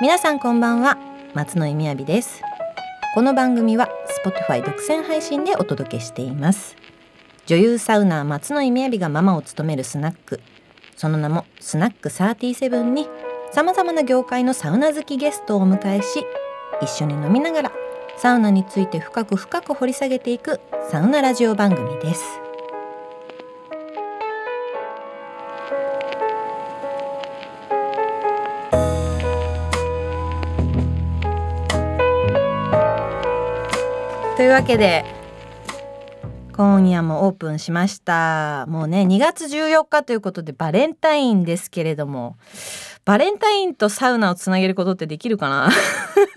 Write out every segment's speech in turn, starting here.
皆さんこんばんは。松野井みやびです。この番組は Spotify 独占配信でお届けしています。女優サウナー松野井みやびがママを務めるスナック。その名もスナック37にさまざまな業界のサウナ好きゲストをお迎えし一緒に飲みながらサウナについて深く深く掘り下げていくサウナラジオ番組です。いうわけで今夜もオープンしました。もうね2月14日ということでバレンタインですけれどもバレンタインとサウナをつなげることってできるかな？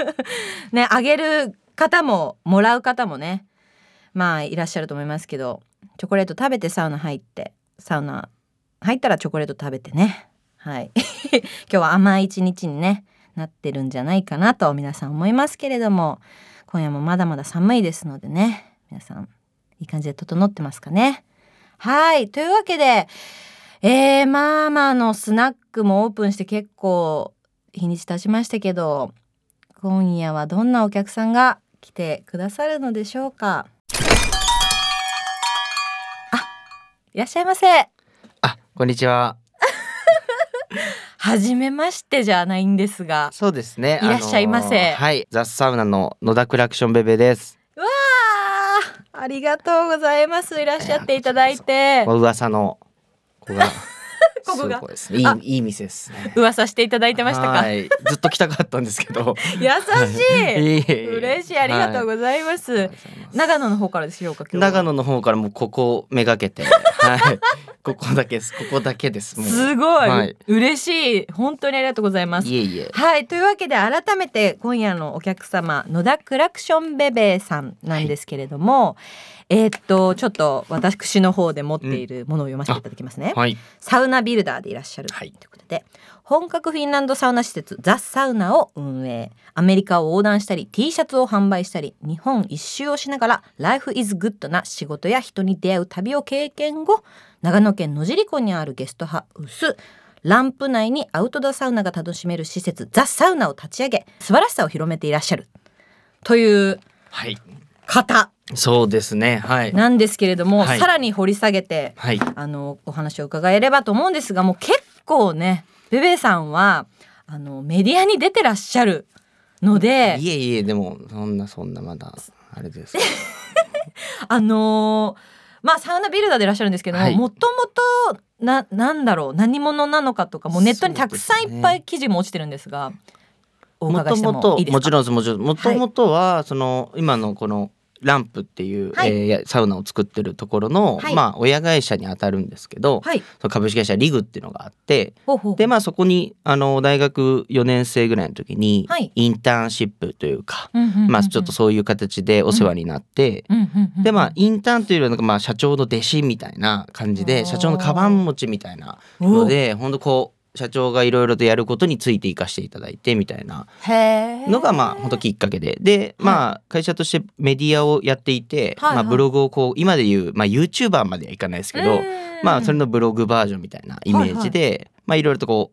ねあげる方ももらう方もねまあいらっしゃると思いますけどチョコレート食べてサウナ入ってサウナ入ったらチョコレート食べてね。はい。今日は甘い一日にねなってるんじゃないかなと皆さん思いますけれども今夜もまだまだ寒いですのでね。皆さんいい感じで整ってますかね。はい。というわけでえー、まあまあのスナックもオープンして結構日にち経ちましたけど今夜はどんなお客さんが来てくださるのでしょうか。あいらっしゃいませ。あこんにちは。はじめましてじゃないんですがそうですね。いらっしゃいませ。あのーはい。ザ・サウナの野田クラクションベベです。わあありがとうございます。いらっしゃっていただいて。お噂の子が ここが。すごいいあ。いいい店ですね。噂していただいてましたか？はい。ずっと来たかったんですけど。優しい。嬉しい。ありがとうございます、はい。長野の方からでしょうか長野の方からもうここをめがけて。はい。ここだけです。ここだけです。すごい、はい。嬉しい。本当にありがとうございます。いえいえ。はい。というわけで改めて今夜のお客様野田クラクションベベさんなんですけれども、えーっとちょっと私の方で持っているものを読ませていただきますね、はい。サウナビルダーでいらっしゃるとはい。いうことで、本格フィンランドサウナ施設ザ・サウナを運営アメリカを横断したり T シャツを販売したり日本一周をしながらライフイズグッドな仕事や人に出会う旅を経験後長野県野尻湖にあるゲストハウスランプ内にアウトドアサウナが楽しめる施設ザ・サウナを立ち上げ。素晴らしさを広めていらっしゃる。というはい方そうですね。はい。なんですけれども、はい。さらに掘り下げてはい。あのお話を伺えればと思うんですがもう結構ねベベさんはあのメディアに出てらっしゃるのでいえいえでもそんなそんなまだあれです。あのーまあサウナビルダーでいらっしゃるんですけども、はい。もともとななんだろう何者なのかとかもうネットにたくさんいっぱい記事も落ちてるんですがおもともともちろんもちろん。もともとはその今のこのランプっていう、はい。えーやサウナを作ってるところの、はい。まあ親会社に当たるんですけど、はい。その株式会社リグっていうのがあってでまあそこにあの大学4年生ぐらいの時にはい。インターンシップというか、まあちょっとそういう形でお世話になって、でまあインターンというよりはまあ社長の弟子みたいな感じで社長のカバン持ちみたいなので本当こう社長がいろいろとやることについていかしていただいてみたいなのがまあ本当きっかけで。でまあ会社としてメディアをやっていて、まあブログをこう今でいうまあ YouTuber まではいかないですけど、うん。まあそれのブログバージョンみたいなイメージで、まあいろいろとこ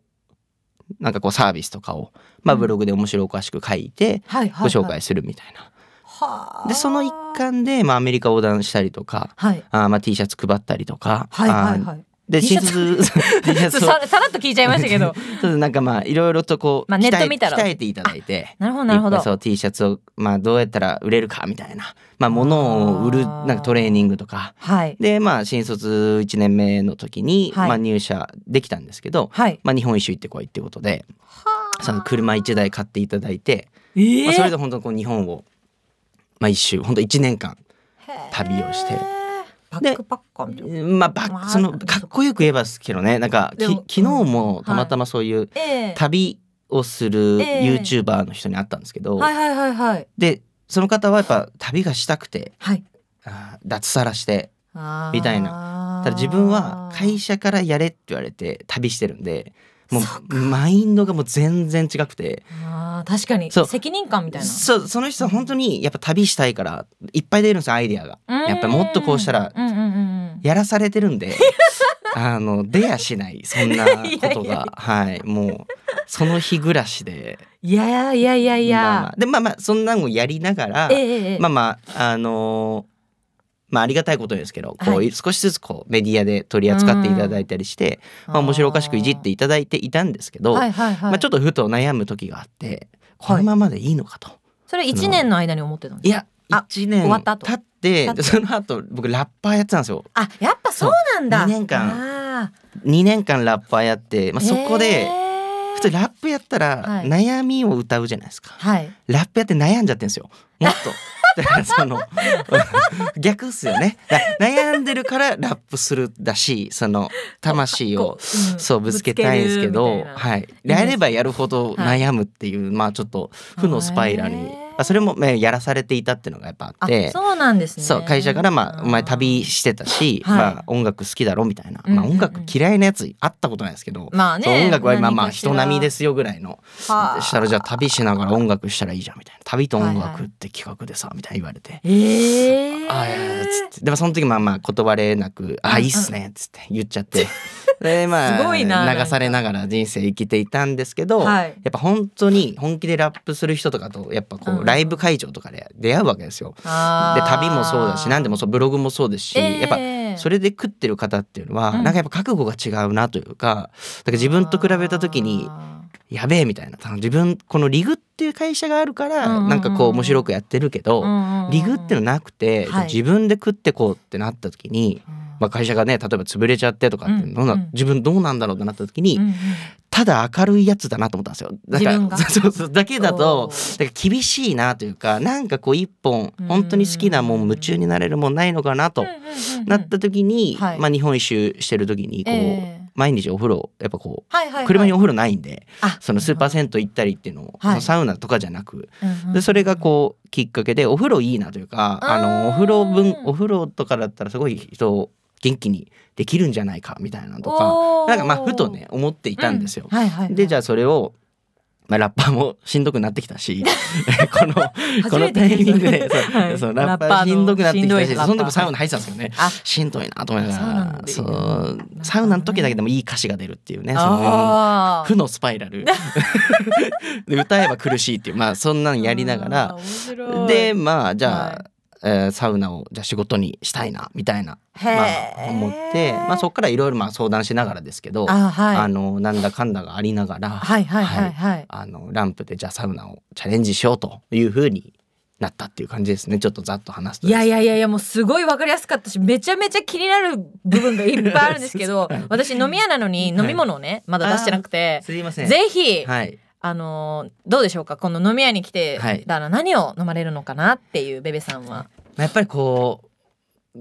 うなんかこうサービスとかをまあブログで面白おかしく書いてご紹介するみたいな。はあ。でその一環でまあアメリカ横断したりとか。はい。あーまあ T シャツ配ったりとか、はいはいあーはいで新卒 ささらっと聞いちゃいましたけど。なんかまあいろいろとこう、まあネット見たら。鍛えていただいて。なるほどなるほど。そう T シャツをまあどうやったら売れるかみたいな。まあ物を売るなんかトレーニングとか。はい。でまあ新卒1年目の時に、はい。まあ入社できたんですけど、はい。まあ日本一周行ってこいってことでその車1台買っていただいて、えまあ、それで本当にこう日本をまあ一周本当1年間旅をしてバックパッカーみたいな。まあバまあッそのかっこよく言えばですけどね。なんかき昨日もたまたまそういうええ。旅をするええ。YouTuber の人に会ったんですけど、はいはいはいはい。でその方はやっぱ旅がしたくてはい。あー脱サラしてみたいな。ただ自分は会社からやれって言われて旅してるんでもうマインドがもう全然違くて。あー確かに。そう。責任感みたいな。そうその人は本当にやっぱ旅したいからいっぱい出るんですよアイデアが。うん。やっぱりもっとこうしたらやらされてるんで あの出やしない。そんなことが。はい。もうその日暮らしで。いやいやいやいや、まあまあ。でまあまあそんなのをやりながらえ。まあまああのーまあありがたいことですけどこう、はい少しずつこうメディアで取り扱っていただいたりして、まあ、面白おかしくいじっていただいていたんですけど、まあ、ちょっとふと悩む時があってこのままでいいのかと。それ一年の間に思ってたんですいやあ1年終わった後。経ってその後僕ラッパーやってたんですよ。あやっぱそうなんだ。そう二年間。あ2年間ラッパーやって、まあ、ー。そこで普通ラップやったらはい。悩みを歌うじゃないですか。はい。ラップやって悩んじゃってんですよ。もっと。だからその 逆っすよね。だ悩んでるからラップするだし、その魂をこううんそうぶつけたいんですけど、はい。やればやるほど悩むっていう、まあちょっと負のスパイラルにあそれもねやらされていたっていうのがやっぱああって。そうなんですね。そう会社からまあお前旅ししてたし、はい。まあ音楽好きだろみたいな、まあ音楽嫌いなやつ会ったことないですけど、まあね音楽はまあまあ人並みですよぐらいの。はあ。したらじゃあ旅しながら音楽したらいいじゃんみたいな。旅と音楽って企画でさみたいな言われて。ええああつって。でもその時まあまあ断れなく「あうんいいっすね」っつって言っちゃって でまあすごいな流されながら人生生きていたんですけど、はい。やっぱ本当に本気でラップする人とかとやっぱこうん。うライブ会場とかで出会うわけですよ。で旅もそうだし何でもそうブログもそうですし、やっぱそれれで食ってる方っていうのは、うん。なんかやっぱ覚悟が違うなというかだから自分と比べた時にやべえみたいな自分このリグっていう会社があるから、うんうんうん。なんかこう面白くやってるけど、リグっていうのなくて、はい。自分で食ってこうってなった時に、まあ、会社がね例えば潰れちゃってとかってどんな、うん。うん自分どうなんだろうってなった時に、うんうん。ただ明るいやつだなと思ったんですよ。だから自分が。そうそう。だけだとから厳しいなというかなんかこう一本うん本当に好きなもん夢中になれるもんないのかなとなった時に、はい。まあ、日本一周してる時にこう、ええ毎日お風呂やっぱこうはいはいはい。車にお風呂ないんで、あそのスーパー銭湯行ったりっていうのを、はい。サウナとかじゃなくうんうんでそれがこうきっかけでお風呂いいなというかあのお風呂分お風呂とかだったらすごい人を元気にできるんじゃないかみたいなのとかなんかまあふとね思っていたんですよ。うん。はいはいはい。でじゃあそれをまあ、ラッパーもしんどくなってきたし このこのタイミングで そう、はい。そうラッパーしんどくなってきたしその時サウナ入ってたんですよね。あ。しんどいなと思いながらそうサウナの時だけでもいい歌詞が出るっていうねその負のスパイラル。で歌えば苦しいっていうまあそんなんやりながら。でまあじゃあ、はいえーサウナをじゃあ仕事にしたいなみたいな、へまーあ、思って、まあ、そこからいろいろまあ相談しながらですけどあはい。あのなんだかんだがありながら、はいはいはいはいあのランプでじゃあサウナをチャレンジしようというふうになったっていう感じですね。ちょっとざっと話すといやいやいやいやもうすごいわかりやすかったしめちゃめちゃ気になる部分がいっぱいあるんですけど 私飲み屋なのに飲み物をねまだ出してなくてすいません。ぜひはいあのーどうでしょうか？この飲み屋に来てはいたら何を飲まれるのかなっていうベベさんは。やっぱりこう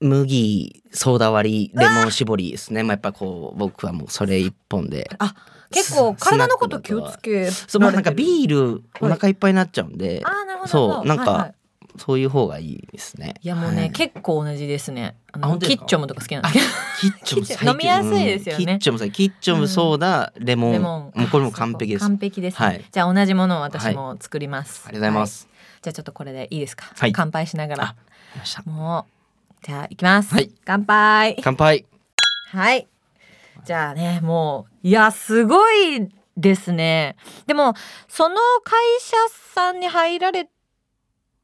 麦ソーダ割りレモン絞りですね。まあやっぱこう僕はもうそれ一本で。あ結構ス体のこと気をつけそうまあなんかビールおはい腹いっぱいになっちゃうんで、あーなるほど。そうなんかはいはいそういう方がいいですね。いやもうね、はい。結構同じですね。あのあ本当ですか？キッチョムとか好きなんです。けどキッチョも最強飲みやすいですよね。うん。キッチョも最キッチョもソーダ、レモン。レモン。もうこれも完璧です。完璧です、ね。はい。じゃあ同じものを私も作ります、ありがとうございます、はじゃあちょっとこれでいいですか、はい。乾杯しながあらわかりました。もうじゃあ行きます、はい。乾杯。乾杯。はい。じゃあねもういやすごいですね。でもその会社さんに入られ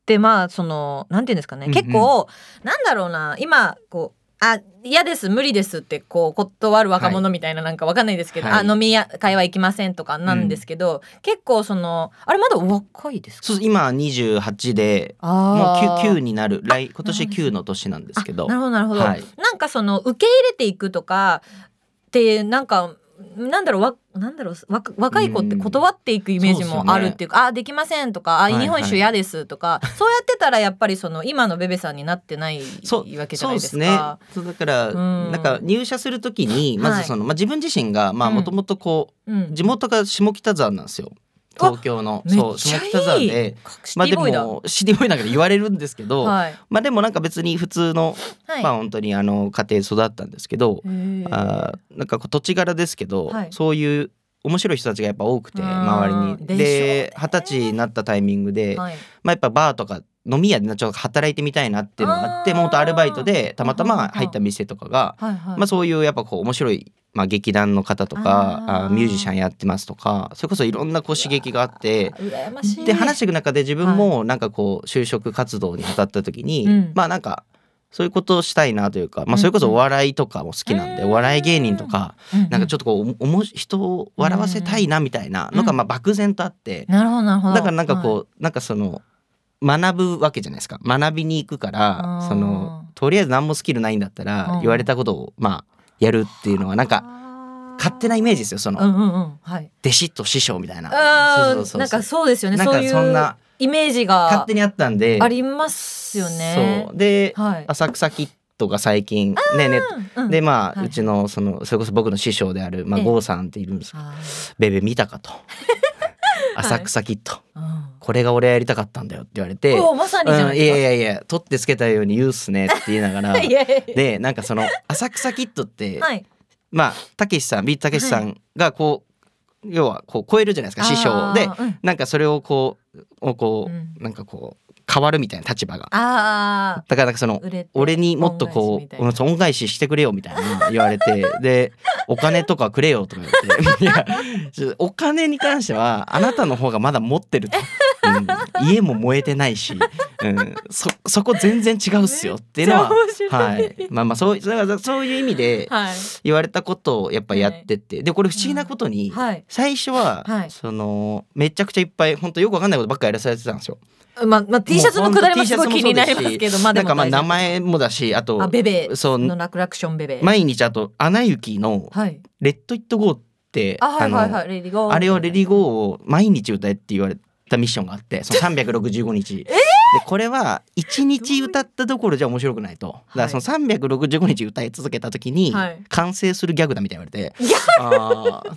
てまあそのなんていうんですかね、うんうん。結構なんだろうな。今こうあ嫌です無理ですってこう断る若者みたいななんかわかんないですけど、はい。あ飲み屋会は行きませんとかなんですけど、結構そのあれまだお若いですか？そう今28でもうあ 9, ーになる。来今年なるほど9の年なんですけど。あなるほどなるほど、はい。なんかその受け入れていくとかってなんかなんだろうわなんだろう若若い子って断っていくイメージもあるっていうか、あできませんとかあ、はいはい。日本一周嫌ですとか そうやってたらやっぱりその今のベベさんになってないそうわけじゃないですそうですね。か。そうだから、うん。なんか入社する時にまずその、まあ、自分自身がもともとこうん。う地元が下北沢なんですよ東京のそう下北沢でシまあで。もシティボーイなんかで言われるんですけど、はい。まあでもなんか別に普通の、はい。まあ本当にあの家庭で育ったんですけど、あーなんかこう土地柄ですけど、はい。そういう面白い人たちがやっぱ多くてうん周りに。で二十歳になったタイミングで、はい。まあやっぱバーとか飲み屋でちょっと働いてみたいなっていうのがあってもっとアルバイトでたまたま入った店とかが、はいはい。まあ、そういうやっぱこう面白い、まあ、劇団の方とかあミュージシャンやってますとかそれこそいろんなこう刺激があってで話していく中で自分もなんかこう就職活動に当たった時に、うん。まあなんかそういうことをしたいなというか、まあ、うん。それこそお笑いとかも好きなんで、うん。お笑い芸人とか、なんかちょっっとこうおも人を笑わせたいなみたいなのがうん。まあ漠然とあって、なるほどなるほど。だからなんかこう、はなんかその学ぶわけじゃないですか。学びに行くからそのとりあえず何もスキルないんだったらうん。言われたことをまあやるっていうのはなんか勝手なイメージですよそのうんうんうんはい。弟子と師匠みたいな。なんかそうですよね。なんかそんなイメージが勝手にあったんで。ありますよね。で、はい。浅草キッドが最近ねねうんうん。でまあ、はい。うちのそのそれこそ僕の師匠である、まあ、ええ。郷さんっているんですけどあ「ベベ見たか?」と「浅草キッド、ーうんこれが俺やりたかったんだよ」って言われて「おまさにじゃうん、いやいないでやいや取ってつけたように言うっすね」って言いながら。でなんかその浅草キッドって、はい。まあたけしさんビートたけしさんがこう、要はこう超えるじゃないですか師匠。でうん。なんかそれをこうをこう、うん。なんかこう変わるみたいな立場が。あだからその俺にもっとこう恩返ししてくれよみたいな言われて でお金とかくれよとか言って。いやお金に関してはあなたの方がまだ持ってると、うん、家も燃えてないし、うん、そそこ全然違うっすよっていうのははい。まあまあそうそれはそういう意味ではい。言われたことをやっぱやってって。でこれ不思議なことに、はい。最初は、はい。そのめちゃくちゃいっぱい本当よくわかんないことばっかりやらされてたんですよ。まあまあ T シャツのくだりもすごい気になりますけどまあなんかまあ名前もだしあとあベベそうのクラクションべべー。毎日あと「アナ雪」のはい「Let It Go」ってあはいはいはい Let It Go。あれを「Let It Go」を毎日歌えって言われたミッションがあってその 365日。でこれは1日歌ったところじゃ面白くないと。だからその365日歌い続けた時にはい。完成するギャグだみたいに言われて。ギャあー。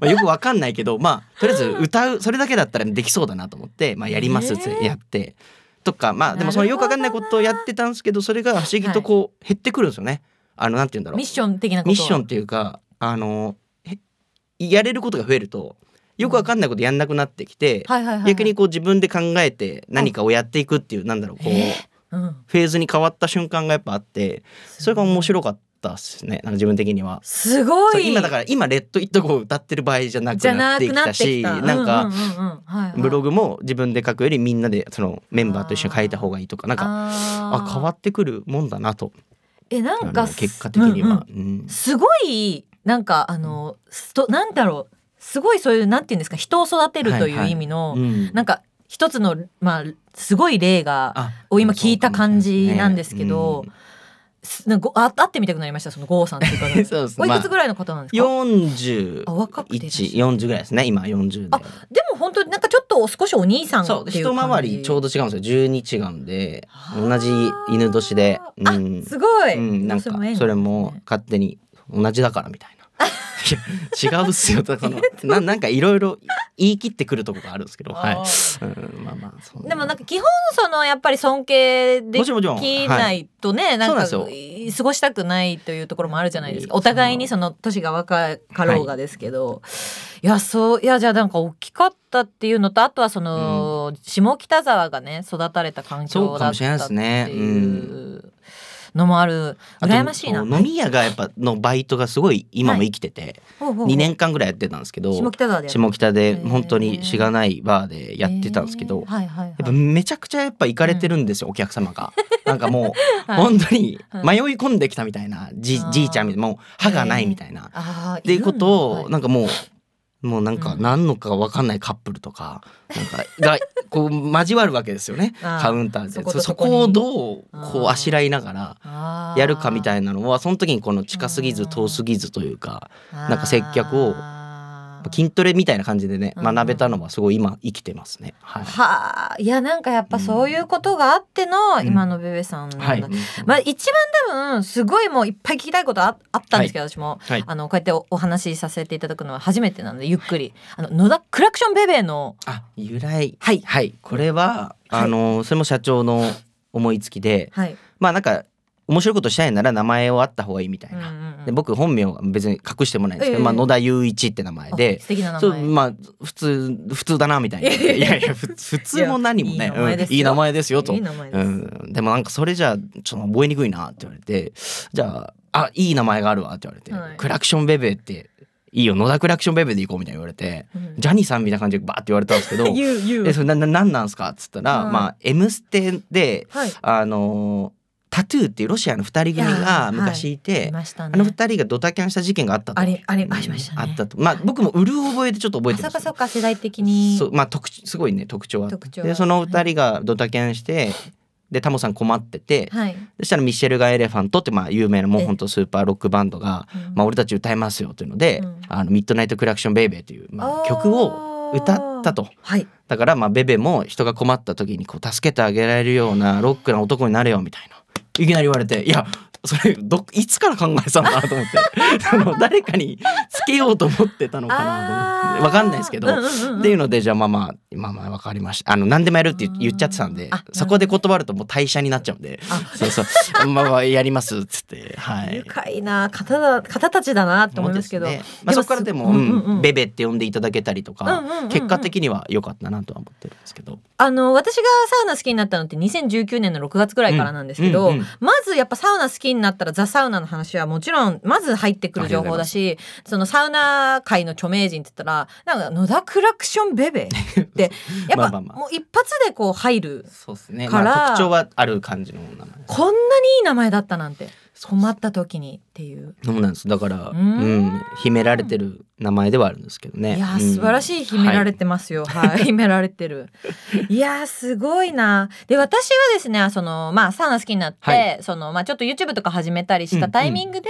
まあよくわかんないけどまあとりあえず歌うそれだけだったらできそうだなと思って、まあ、やりますってやって。とかまあでもそのよくわかんないことをやってたんですけどそれが不思議とこう減ってくるんですよね。あのなんて言うんだろう。ミッション的なことミッションっていうかあのへやれることが増えるとよくわかんないことやんなくなってきて、逆にこう自分で考えて何かをやっていくっていうなんだろうこう、えうん。フェーズに変わった瞬間がやっぱあってそれが面白かったっすねなんか自分的には。すごい。今だから今「レッド・イット・ゴー」歌ってる場合じゃなくなってきたしなんかブログも自分で書くよりみんなでそのメンバーと一緒に書いた方がいいとかなんかああ変わってくるもんだなと。えなんか結果的には。うんうん。うん。すごいなんかあのストなんだろうすごいそういうなんていうんですか人を育てるという意味の、うん。なんか一つのまあすごい例があを今聞いた感じなんですけどなん。か会ってみたくなりましたその郷さんっていう方。そうです。おいまあくつぐらいの方なんですか、四十あ若くていらっしゃる一四十ぐらいですね今四十で。あでも本当になんかちょっと少しお兄さんっていう感じ。一回りちょうど違うんですよ。十二違うんではあ同じ犬年で。あうん。すごい、うんなんかそれも勝手に同じだからみたいな。いや違うっすよ だから。ななんかいろいろ言い切ってくるとこがあるんですけどはい、うん、まあまあでもなんか基本そのやっぱり尊敬できないとね、なんか過ごしたくないというところもあるじゃないですか。お互いにその年が若かろうがですけど、い、やそういやじゃあなんか大きかったっていうのとあとはその、下北沢がね育たれた環境だったってですね。いうのもある羨ましいな。飲み屋がやっぱのバイトがすごい今も生きてて、ほうほうほう。2年間ぐらいやってたんですけど下北沢で下北で本当にしがないバーでやってたんですけど、やっぱめちゃくちゃやっぱ行かれてるんですよ、お客様が。なんかもう、はい。本当にはい。迷い込んできたみたいなじじいちゃんみたいなもう歯がないみたいな。っていうことをなんかもうもうなんかうん。何のか分かんないカップルとかなんかがこう交わるわけですよね。カウンターで。そこをどうこうあしらいながらやるかみたいなのはその時にこの近すぎず遠すぎずというかなんか接客を筋トレみたいな感じでねうん学べたのはすごい今生きてますね。はい。はあ。いやなんかやっぱそういうことがあってのうん。今のベベさんなんだ、はい。まあ一番多分すごいもういっぱい聞きたいことああったんですけど、私も。はい。あのこうやっておお話しさせていただくのは初めてなのでゆっくり。あの野田クラクションベベのあ由来。はい。はい。これはあのそれも社長の思いつきではい。まあなんか面白いことしたいなら名前をあった方がいいみたいな、うんうんうん。で僕本名は別に隠してもないんですけど、ええ。まあ、野田雄一って名前でまあ普通普通だなみたいな。いやいやふ普通も何もねいやいい名前ですよ。うんいい名前ですよと。です。うん、でもなんかそれじゃあちょっと覚えにくいなって言われてじゃああいい名前があるわって言われて、はい。クラクションベベっていいよ野田クラクションベベで行こうみたいに言われて、うん。ジャニーさんみたいな感じでバーって言われたんですけど 言う言う。えそれなななんなんすかっつったら、うんまあ「M ステ」ではい。あのータトゥーっていうロシアの二人組が昔いて、いましたね。あの二人がドタキャンした事件があったと。あれありましたね。あったと。まあ僕もうる覚えでちょっと覚えてますあそっかそっか世代的に。そうまあ特徴すごいね特徴は。でその二人がドタキャンして でタモさん困ってて、はい、そしたらミシェルガ・エレファントってまあ有名なもうえ本当スーパーロックバンドが、うん。まあ、俺たち歌いますよというので、うん。あのミッドナイト・クラクション・ベイベーという、まあ、曲を歌ったと。はい。だからまあベベも人が困った時にこう助けてあげられるようなロックな男になれよみたいないきなり言われていやそれどいつから考えたのかなと思って。その誰かにつけようと思ってたのかなと思って。わかんないですけど、うんうんうんうん。っていうのでじゃあまあまあまあまあわかりました。あの何でもやるって言言っちゃってたんであそこで断るともう退社になっちゃうんで。あ。そうそう。まあまあやりますっつって。はい。愉。快な方だ方たちだなって思いますけど。ねまあ、そこからでも、ううんんうん。うんベベって呼んでいただけたりとか、うんうんうんうん結果的には良かったなとは思ってるんですけど。あの私がサウナ好きになったのって2019年の6月ぐらいからなんですけど、うんうんうん。まずやっぱサウナ好きになったらザ・サウナの話はもちろんまず入ってくる情報だしそのサウナ界の著名人って言ったらなんか野田クラクションベベって やっぱもう一発でこう入るそうですね。特徴はある感じの名前。こんなにいい名前だったなんて困った時にっていう。そうなんです。だから、ううんん、秘められてる名前ではあるんですけどね。いやーうん素晴らしい秘められてますよ。はい、秘められてる。いやーすごいな。で私はですね、そのまあサウナ好きになって、はいそのまあちょっと YouTube とか始めたりしたタイミングで、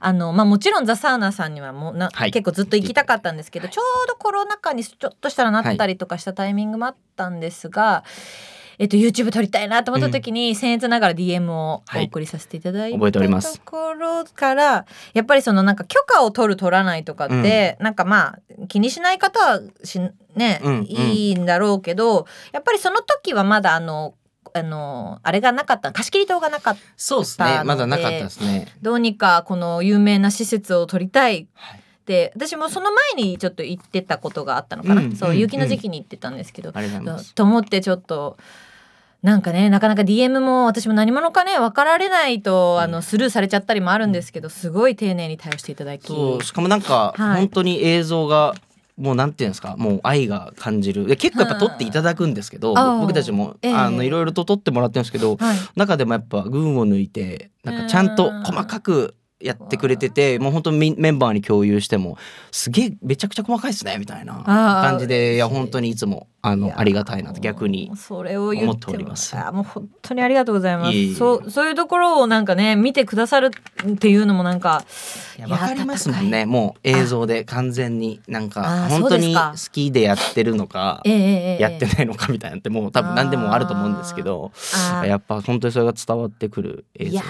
あのまあもちろんザサウナさんにはもうな、はい結構ずっと行きたかったんですけど、ちょうどコロナ禍にちょっとしたらなったりとかしたタイミングもあったんですが。えっと、YouTube 撮りたいなと思った時に、僭越ながら DM をお送りさせていただいた覚えております。ところからやっぱりそのなんか許可を取る取らないとかって、なんかまあ気にしない方はしね、うんうん。いいんだろうけどやっぱりその時はまだあのあのあれがなかった貸し切り棟がなかったそうですね。まだなかったですね。どうにかこの有名な施設を取りたいはい。って私もその前にちょっと行ってたことがあったのかな、うんそううん雪の時期に行ってたんですけど、うございます。と思ってちょっとなんかねなかなか DM も私も何者かね分かられないとあのスルーされちゃったりもあるんですけどすごい丁寧に対応していただきそう、しかもなんか、はい。本当に映像が。もうなんていうんですかもう愛が感じる。で結構やっぱ撮っていただくんですけど、あ。ー僕たちも、ええ。あのいろいろと撮ってもらってるんですけど、はい。中でもやっぱ群を抜いてなんかちゃんと細かくやってくれててもう本当にメンバーに共有してもすげえめちゃくちゃ細かいですねみたいな感じでいや本当にいつもあのありがたいなと逆にそれを言って思っております。あもう本当にありがとうございます。いそうそういうところをなんかね見てくださるっていうのもなんかわかりますもんね。もう映像で完全になんか本当に好きでやってるのかやってないのかみたいなのってもう多分何でもあると思うんですけどやっぱ本当にそれが伝わってくる映像で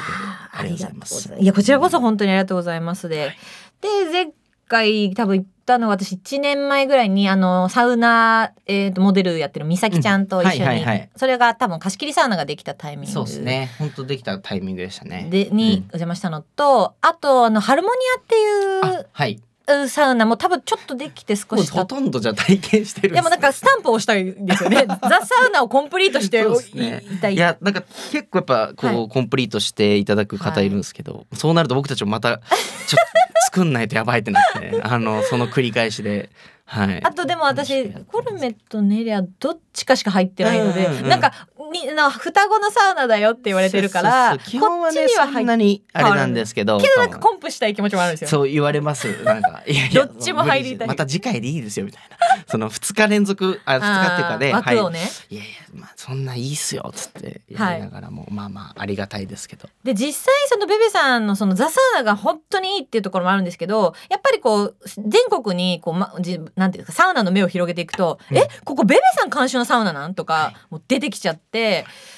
ありがとうございます。いやこちらこそ本当にありがとうございます。で、で前回多分行ったのは私1年前ぐらいにあのサウナ、えー、とモデルやってる美咲ちゃんと一緒に、うんはいはいはい。それが多分貸し切りサウナができたタイミング。そうですね。本当できたタイミングでしたね。でにうん。お邪魔したのと、あとあのハルモニアっていうあはい。うんサウナも多分ちょっとできて少しほとんどじゃあ体験してるんでもなんかスタンプをしたいんですよね。ザ・サウナをコンプリートしてね。いやなんか結構やっぱこう、はい。コンプリートしていただく方いるんですけど、そうなると僕たちもまたちょっと作んないとやばいってなって あのその繰り返しで。はい。あとでも私コルメとネリアどっちかしか入ってないので、うんうんうん。なんかみな双子のサウナだよって言われてるからそうそうそう。基本はねこっちにはそんなにあれなんですけどけどなんかコンプしたい気持ちもあるんですよ。そう言われます。なんかいやいや どっちも入りたい。また次回でいいですよみたいな。その2日連続あ2日っていうかで、あー枠をね、いやいやまあそんないいっすよっつってやりながらも、まあまあありがたいですけど。で実際そのベベさんのそのザ・サウナが本当にいいっていうところもあるんですけどやっぱりこう全国にこう、ま、じなんていうんですかサウナの目を広げていくと「うん。えここベベさん監修のサウナなん?」とか、もう出てきちゃって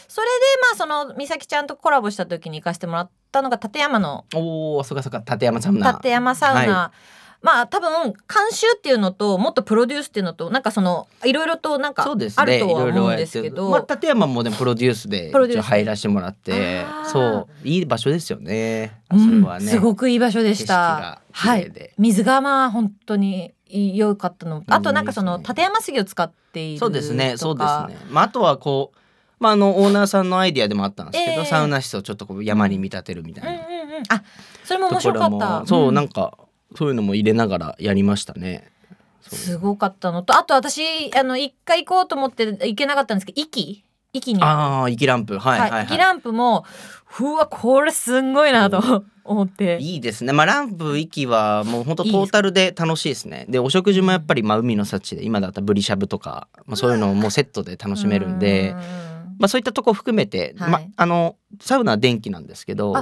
それでまあその美咲ちゃんとコラボした時に行かせてもらったのが立山のおおそうかそうか。立山サウナ。立山サウナ、はまあ多分監修っていうのともっとプロデュースっていうのとなんかそのいろいろとなんかあるとは思うんですけど、まあ立山もでもプロデュースで入らせてもらってそう。いい場所ですよね。そうんれはね、すごくいい場所でした。が。はい。水がまあ本当に良かったの。あとなんかその立山杉を使っているそうですねそうですね。まああとはこうまああのオーナーさんのアイディアでもあったんですけど、ええサウナ室をちょっとこう山に見立てるみたいうんうんなうん。あ、それも面白かった。そう、んなんかそういうのも入れながらやりましたねすごかったのと、あと私あの一回行こうと思って行けなかったんですけど、息？息に。ああ息ランプはいはいはい、息ランプもうわこれすんごいなと思って。いいですね。まあランプ息はもう本当トータルで楽しいですね。でお食事もやっぱりまあ海の幸で今だったらブリしゃぶとか、まあ、そういうのをもうセットで楽しめるんで、うんまあそういったとこ含めて、はい。まああのサウナは電気なんですけど、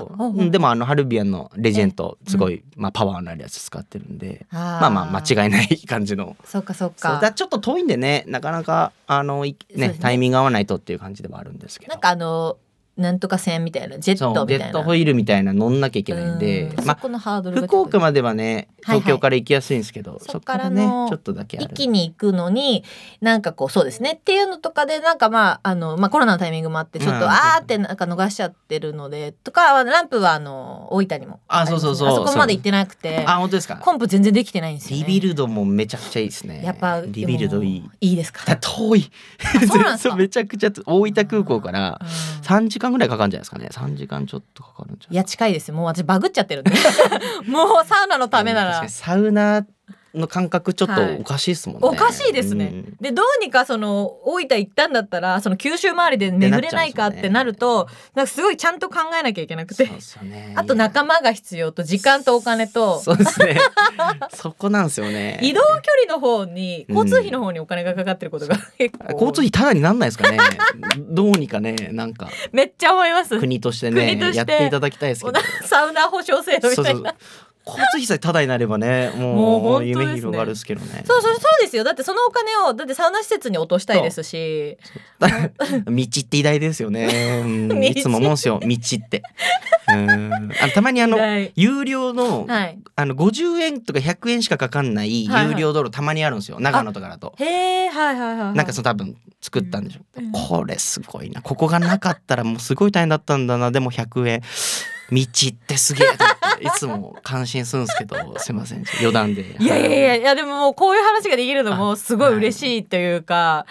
でもあのハルビアンのレジェンドえすごい、まあパワーのあるやつ使ってるんで、まあまあ間違いない感じの。そうかそうそうだか。ちょっと遠いんでねなかなかあのいねね。タイミング合わないとっていう感じではあるんですけど。なんかあのなんとか線みたいなジェットみたいな。ェットホイールみたいな乗んなきゃいけないんでうん。まあそこのハードル福岡まではねはいはい東京から行きやすいんですけど、そっかそこかららねのちょっとだけ一気に行くのになんかこうそうですねっていうのとかでなんかまああの、まあ、コロナのタイミングもあってちょっと、うん。あーってなんか逃しちゃってるのでとかランプはあの大分にも。あねそうそうそうあそこまで行ってなくて。あ本当ですか？コンプ全然できてないんですよ、ね、リビルドもめちゃくちゃいいですね。やっぱリビルドいい。いいですか？だ遠い。あそうなんですか。めちゃくちゃ大分空港からうん。3時間ぐらいかかるんじゃないですかね。3時間ちょっとかかるんじゃないいや近いですよ。もう私バグっちゃってるんで。もうサウナのためなら。サウナの感覚ちょっとはい。おかしいですもんね、おかしいですね。うん。でどうにかその大分行ったんだったらその九州周りで巡れないかってなるとなんかすごいちゃんと考えなきゃいけなくて。ね。あと仲間が必要と時間とお金と。そうですね。そこなんですよね。移動距離の方に交通費の方にお金がかかってることが結構。交通費ただになんないですかね。どうにかねなんか。めっちゃ思います。国としてねやっていただきたいですけど。サウナ保証制度みたいな。交通費さえただになればねもう夢広がるですけどね。そうそうそうですよ。だってそのお金をだってサウナ施設に落としたいですし。道って偉大ですよね、うん。道。いつも思うんですよ。道って。うん。たまにあのはい。有料のはい。あの50円とか100円しかかかんないはいはい。有料道路たまにあるんですよ。長野とかだと。へえはいはいはいはい。なんかその多分作ったんでしょ、う。ん。これすごいな。ここがなかったらもうすごい大変だったんだな。でも100円道ってすげえいつも感心するんですけどすいません余談で。いやいやいやいやでももうこういう話ができるのもすごい嬉しいというか、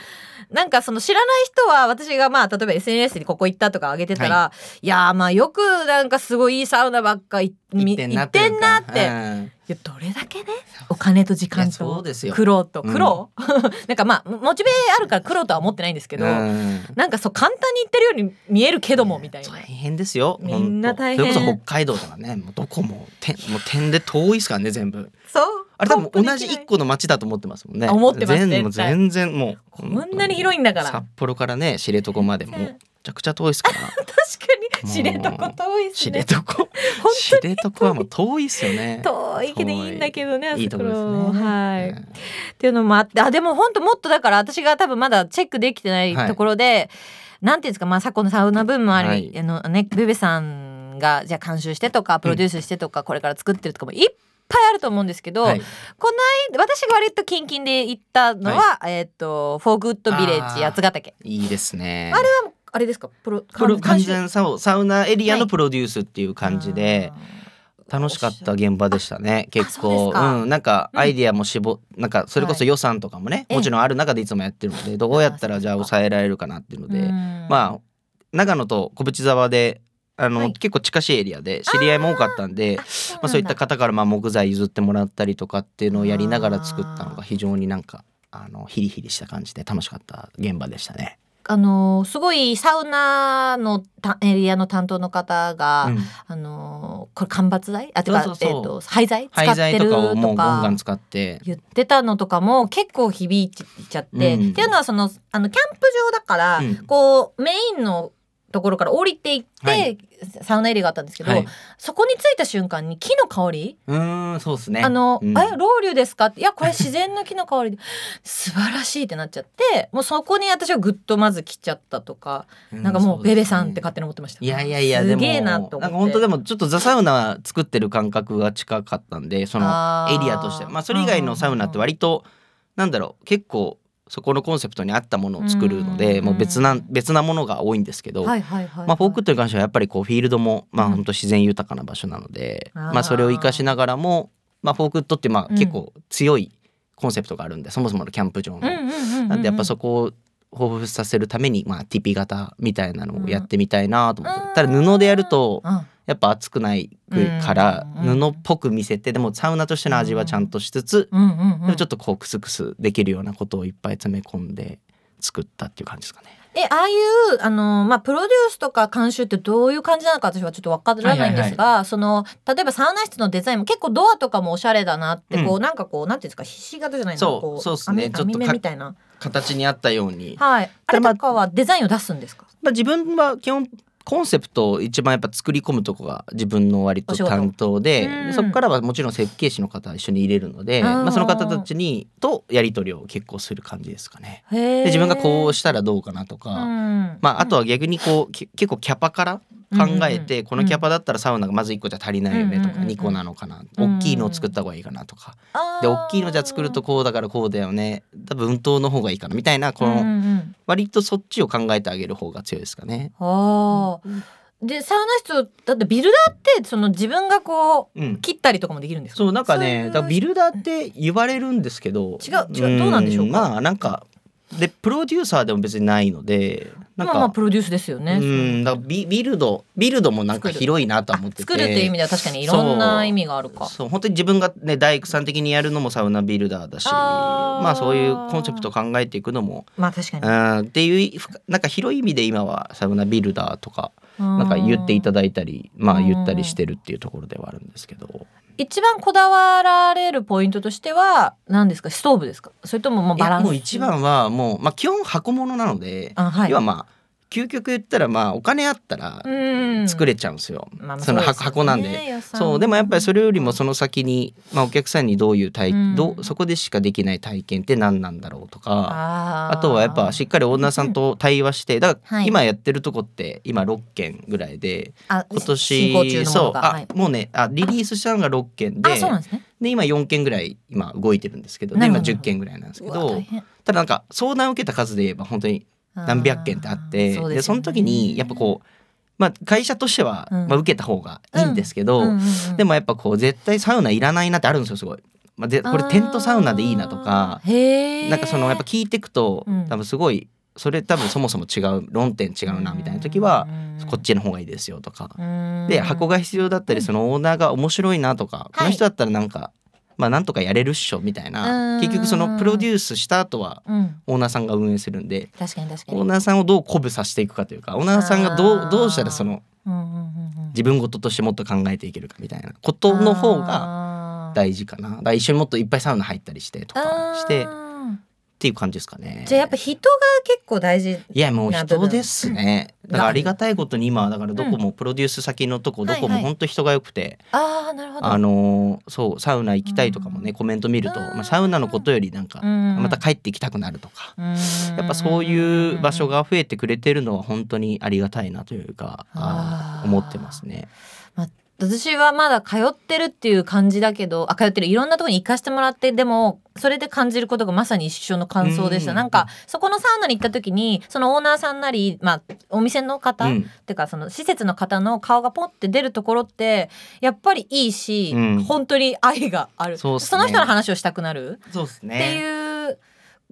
なんかその知らない人は私がまあ例えば SNS にここ行ったとか上げてたら、い、やーまあよくなんかすごいいいサウナばっか行ってんなって、いうんやどれだけねお金と時間とうですよ。苦労とうん。苦労、なんかまあモチベあるから苦労とは思ってないんですけど、うん。なんかそう簡単に言ってるように見えるけどもみたいな。大変ですよ。みんな大変。それこそ北海道とかねもうどこも点もう点で遠いですからね全部。そう。あれ多分同じ一個の町だと思ってますもんね。思ってます。全全然もうこんなに広いんだから。札幌からね知床までもちゃくちゃ遠いですから。確かに。知床遠いですね。知床。本知床はもう遠いっすよね。遠いけどいいんだけどねい。いところですね。はい、うんっていうのもあってあでも本当もっとだから私が多分まだチェックできてないはい。ところで、なんていうんですかまあ昨今のサウナブームもあり、はい。あのねベベさんがじゃあ監修してとかプロデュースしてとか、これから作ってるとかもいっぱいあると思うんですけど、はい。この間私が割とキンキンで行ったのは、えっ、とフォーグッドビレッジ八ヶ岳。いいですね。あれはあれですか？プロプロ完全サウサウナエリアはい。のプロデュースっていう感じで、楽しかった現場でしたね結構。うんなんかうん。アイディアも絞なんかそれこそ予算とかもね、ええもちろんある中でいつもやってるのでどうやったらじゃあ抑えられるかなっていうので、うん。まあ長野と小淵沢であの、はい。結構近しいエリアで知り合いも多かったんであそうまあ、そういった方からまあ木材譲ってもらったりとかっていうのをやりながら作ったのが非常になんかあのヒリヒリした感じで楽しかった現場でしたね。あのーすごいサウナのたエリアの担当の方が、うん。あのーこれ間伐材？あてかえっ、と廃材？使廃ってる材とか言ってたのとかも結構響いちゃって、うんっていうのはそのあのキャンプ場だから、うんこうメインのところから降りていって、はい。サウナエリアがあったんですけど、はい。そこに着いた瞬間に木の香り、うーんそうですね。あの、うん。えロウリュですか？っていやこれ自然の木の香りで。素晴らしいってなっちゃってもうそこに私はぐっとまず来ちゃったとか、うなんかもうベベさんってか勝手に思ってました。いやいやいやすげえなと思って。なんか本当でもちょっとザサウナ作ってる感覚が近かったんでそのエリアとして。まあそれ以外のサウナって割となんだろう結構そこのコンセプトに合ったものを作るのでうんもう別な別なものが多いんですけど、はいはいはいはい。まあ、フォークットに関してはやっぱりこうフィールドもまあうん。本当自然豊かな場所なので、まあそれを生かしながらも、まあ、フォークットってまあうん。結構強いコンセプトがあるんで、そもそものキャンプ場の。なんでやっぱそこを彷彿させるために、まあ、ティピ型みたいなのをやってみたいなと思って、うん。ただ布でやるとうんやっぱ熱くないからうん布っぽく見せてでもサウナとしての味はちゃんとしつつ、でもちょっとこうクスクスできるようなことをいっぱい詰め込んで作ったっていう感じですかね。えああいうあの、まあ、プロデュースとか監修ってどういう感じなのか私はちょっとわからないんですが、その例えばサウナ室のデザインも結構ドアとかもおしゃれだなってこう、うんなんかこうなんていうんですかひし形じゃないのそうこそうっすね。網ちょっとみたいな。形に合ったように、はい。あれとかはデザインを出すんですか？まあ、自分は基本コンセプトを一番やっぱ作り込むとこが自分の割と担当でうん。でそこからはもちろん設計士の方一緒に入れるのでまあ、その方たちにとやり取りを結構する感じですかね。で自分がこうしたらどうかなとか、うん。まあ、あとは逆にこうき結構キャパから考えて、このキャパだったらサウナがまず1個じゃ足りないよねとか、うんうんうんうん。2個なのかな、うん大きいのを作った方がいいかなとか、で大きいのじゃあ作るとこうだからこうだよね。多分運動の方がいいかな。みたいなこの、割とそっちを考えてあげる方が強いですかね。でサウナ室をだってビルダーってその自分がこううん、切ったりとかもできるんですか？そうなんかねだビルダーって言われるんですけど違う違うどうなんでしょうか？まあなんかでプロデューサーでも別にないのでなんか、まあまあプロデュースですよね。うんだビビルドビルドもなんか広いなとは思ってて作るっていう意味では確かにいろんな意味があるか。そう本当に自分がね大工さん的にやるのもサウナビルダーだしまあそういうコンセプトを考えていくのもまあ確かに。うんっていうふなんか広い意味で今はサウナビルダーとかななんか言っていただいたりまあうん。言ったりしてるっていうところではあるんですけど。一番こだわられるポイントとしては何ですか？ストーブですか？それとももういバランス？やもう一番はもうまあ基本箱物なのであはい。要はまあ究極言ったらまあお金あったらうん。作れちゃうんですよ、まあまあその箱箱なんで。予算。そうでもやっぱりそれよりもその先に、まあ、お客さんにどういう体、うん。どうそこでしかできない体験って何なんだろうとかあとはやっぱしっかりオーナーさんと対話してだからはい。今やってるとこって今6件ぐらいであ今進行中のも年そうあ、もうねあリリースしたのが6件でですね。で今4件ぐらい今動いてるんですけどで今なるほど。10件ぐらいなんですけどただなんか相談を受けた数で言えば本当に何百件ってあってでその時にやっぱこうまあ会社としては、うん。まあ、受けた方がいいんですけど、うん。うんうんでもやっぱこう絶対サウナいらないなってあるんですよすごい。まあ、でこれテントサウナでいいなとかなんかそのやっぱ聞いてくと、うん多分すごいそれ多分そもそも違う論点違うなみたいな時は、こっちの方がいいですよとか。で箱が必要だったりそのオーナーが面白いなとか、この人だったらなんかまあなんとかやれるっしょみたいな、うん。結局そのプロデュースした後はうん。オーナーさんが運営するんで。確かに確かに。オーナーさんをどう鼓舞させていくかというかオーナーさんがどうどうしたらその自分事としてもっと考えていけるかみたいなことの方がが大事かな。だから一緒にもっといっぱいサウナ入ったりしてとかしてっあていう感じですかね。ーじゃあやっぱ人が結構大事いやもう人ですね。うん。だからありがたいことに今はだからどこもプロデュース先のとこどこも本当人が良くてああなるほど。あのーそうサウナ行きたいとかもねうん。コメント見るとうん。まあサウナのことよりなんかうん。また帰って行きたくなるとかややっぱそういう場所が増えてくれてるのは本当にありがたいなというかあ思ってますね。私はまだ通ってるっていう感じだけどあ通ってる。いろんなところに行かしてもらってでもそれで感じることがまさに一緒の感想でした、うんなんかそこのサウナに行った時にそのオーナーさんなり、まあ、お店の方、っうん。てかその施設の方の顔がポンって出るところってやっぱりいいし、うん。本当に愛がある。そね。の人の話をしたくなる。そうですね。っていう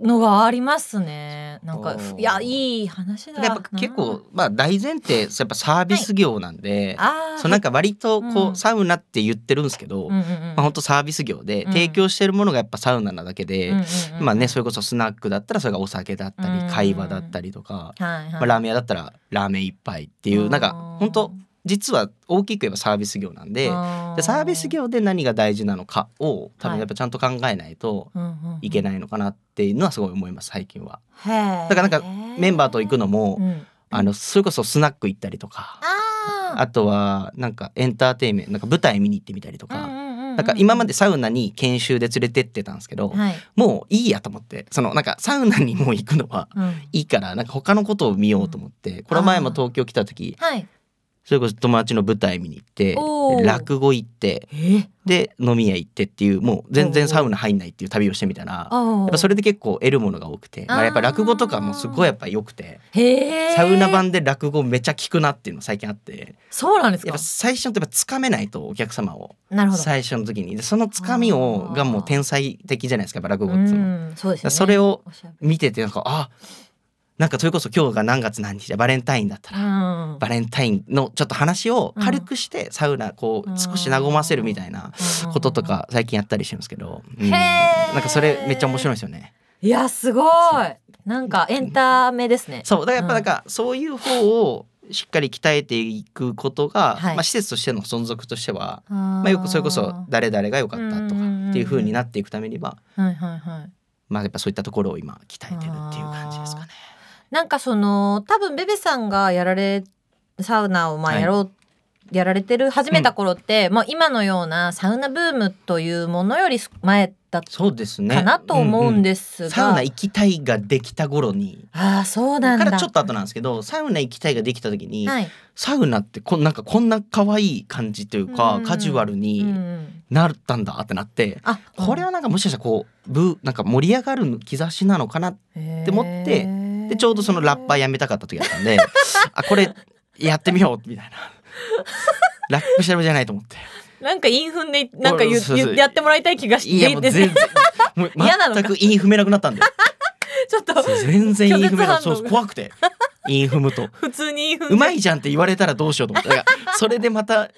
のがありますね。なんかいやいい話だやっぱ結構まあ大前提やっぱサービス業なんで、あーそうなんか割とこう、うん。サウナって言ってるんですけど、うんうんうん。まあ本当サービス業でうん。提供してるものがやっぱサウナなだけで、うんうんうんまあねそれこそスナックだったらそれがお酒だったり、うん。会話だったりとか、はいはい。まあ、ラーメン屋だったらラーメン一杯っていうなんか本当実は大きく言えばサービス業なんででサービス業で何が大事なのかを多分やっぱちゃんと考えないといけいないのかなっていうのはすごい思います最近は。だだからなんかメンバーと行くのもうん。あのそれこそスナック行ったりとかああとはなんかエンターテインメントなんか舞台見に行ってみたりとか、うんうんうんうん。なんか今までサウナに研修で連れてってたんですけど、はい、もういいやと思ってそのなんかサウナにもう行くのはうん、いいからなんか他のことを見ようと思って、この前も東京来た時はいそれこそ友達の舞台見に行って落語行ってえ？で飲み屋行ってっていうもう全然サウナ入んないっていう旅をしてみたらあやっぱそれで結構得るものが多くて、まあ、やっぱ落語とかもすごいやっぱ良くてサウナ版で落語めちゃ聞くなっていうの最近あってそうなんですか？やっぱ最初のやっぱつかめないとお客様をなるほど。最初の時に。でそのつかみをがもう天才的じゃないですかやっぱ落語うってその。んそうですよね。それを見ててなんかあなんかそれこそ今日が何月何日でバレンタインだったらうん。バレンタインのちょっと話を軽くしてサウナこう少し和ませるみたいなこととか最近やったりしてるんですけど、うん。なんかそれめっちゃ面白いですよね。いやすごい。なんかエンタメですね。そう。だからやっぱなんかそういう方をしっかり鍛えていくことが、はい。まあ施設としての存続としては、ままあよくそれこそ誰々が良かったとかうんっていう風になっていくためには、はいはいはい。まあやっぱそういったところを今鍛えてるっていう感じですかね。なんかその多分ベベさんがやられサウナをまあはいやろう、やられてる始めた頃って、もう今のようなサウナブームというものより前だっそうですね。たかなと思うんすですが、サウナ行きたいができた頃に。ああそうなんだ。からちょっと後なんですけどサウナ行きたいができた時に、はい、サウナってこんなんかこんな可愛い感じというか、うん。カジュアルうんうにん、なったんだってなって、あこれはなんかもしかしたらこうブーなんか盛り上がる兆しなのかなって思ってでちょうどそのラッパーやめたかった時だったんで あこれやってみようみたいな。ラップしてるじゃないと思って。なんかインフンでなんか言やってもらいたい気がしていやもう全然もう嫌なのか全く韻踏めなくなったんで ちょっと全然韻踏めな拒絶反応そうそう怖くて韻踏むと。普通にうまいじゃんって言われたらどうしようと思ってだからそれでまた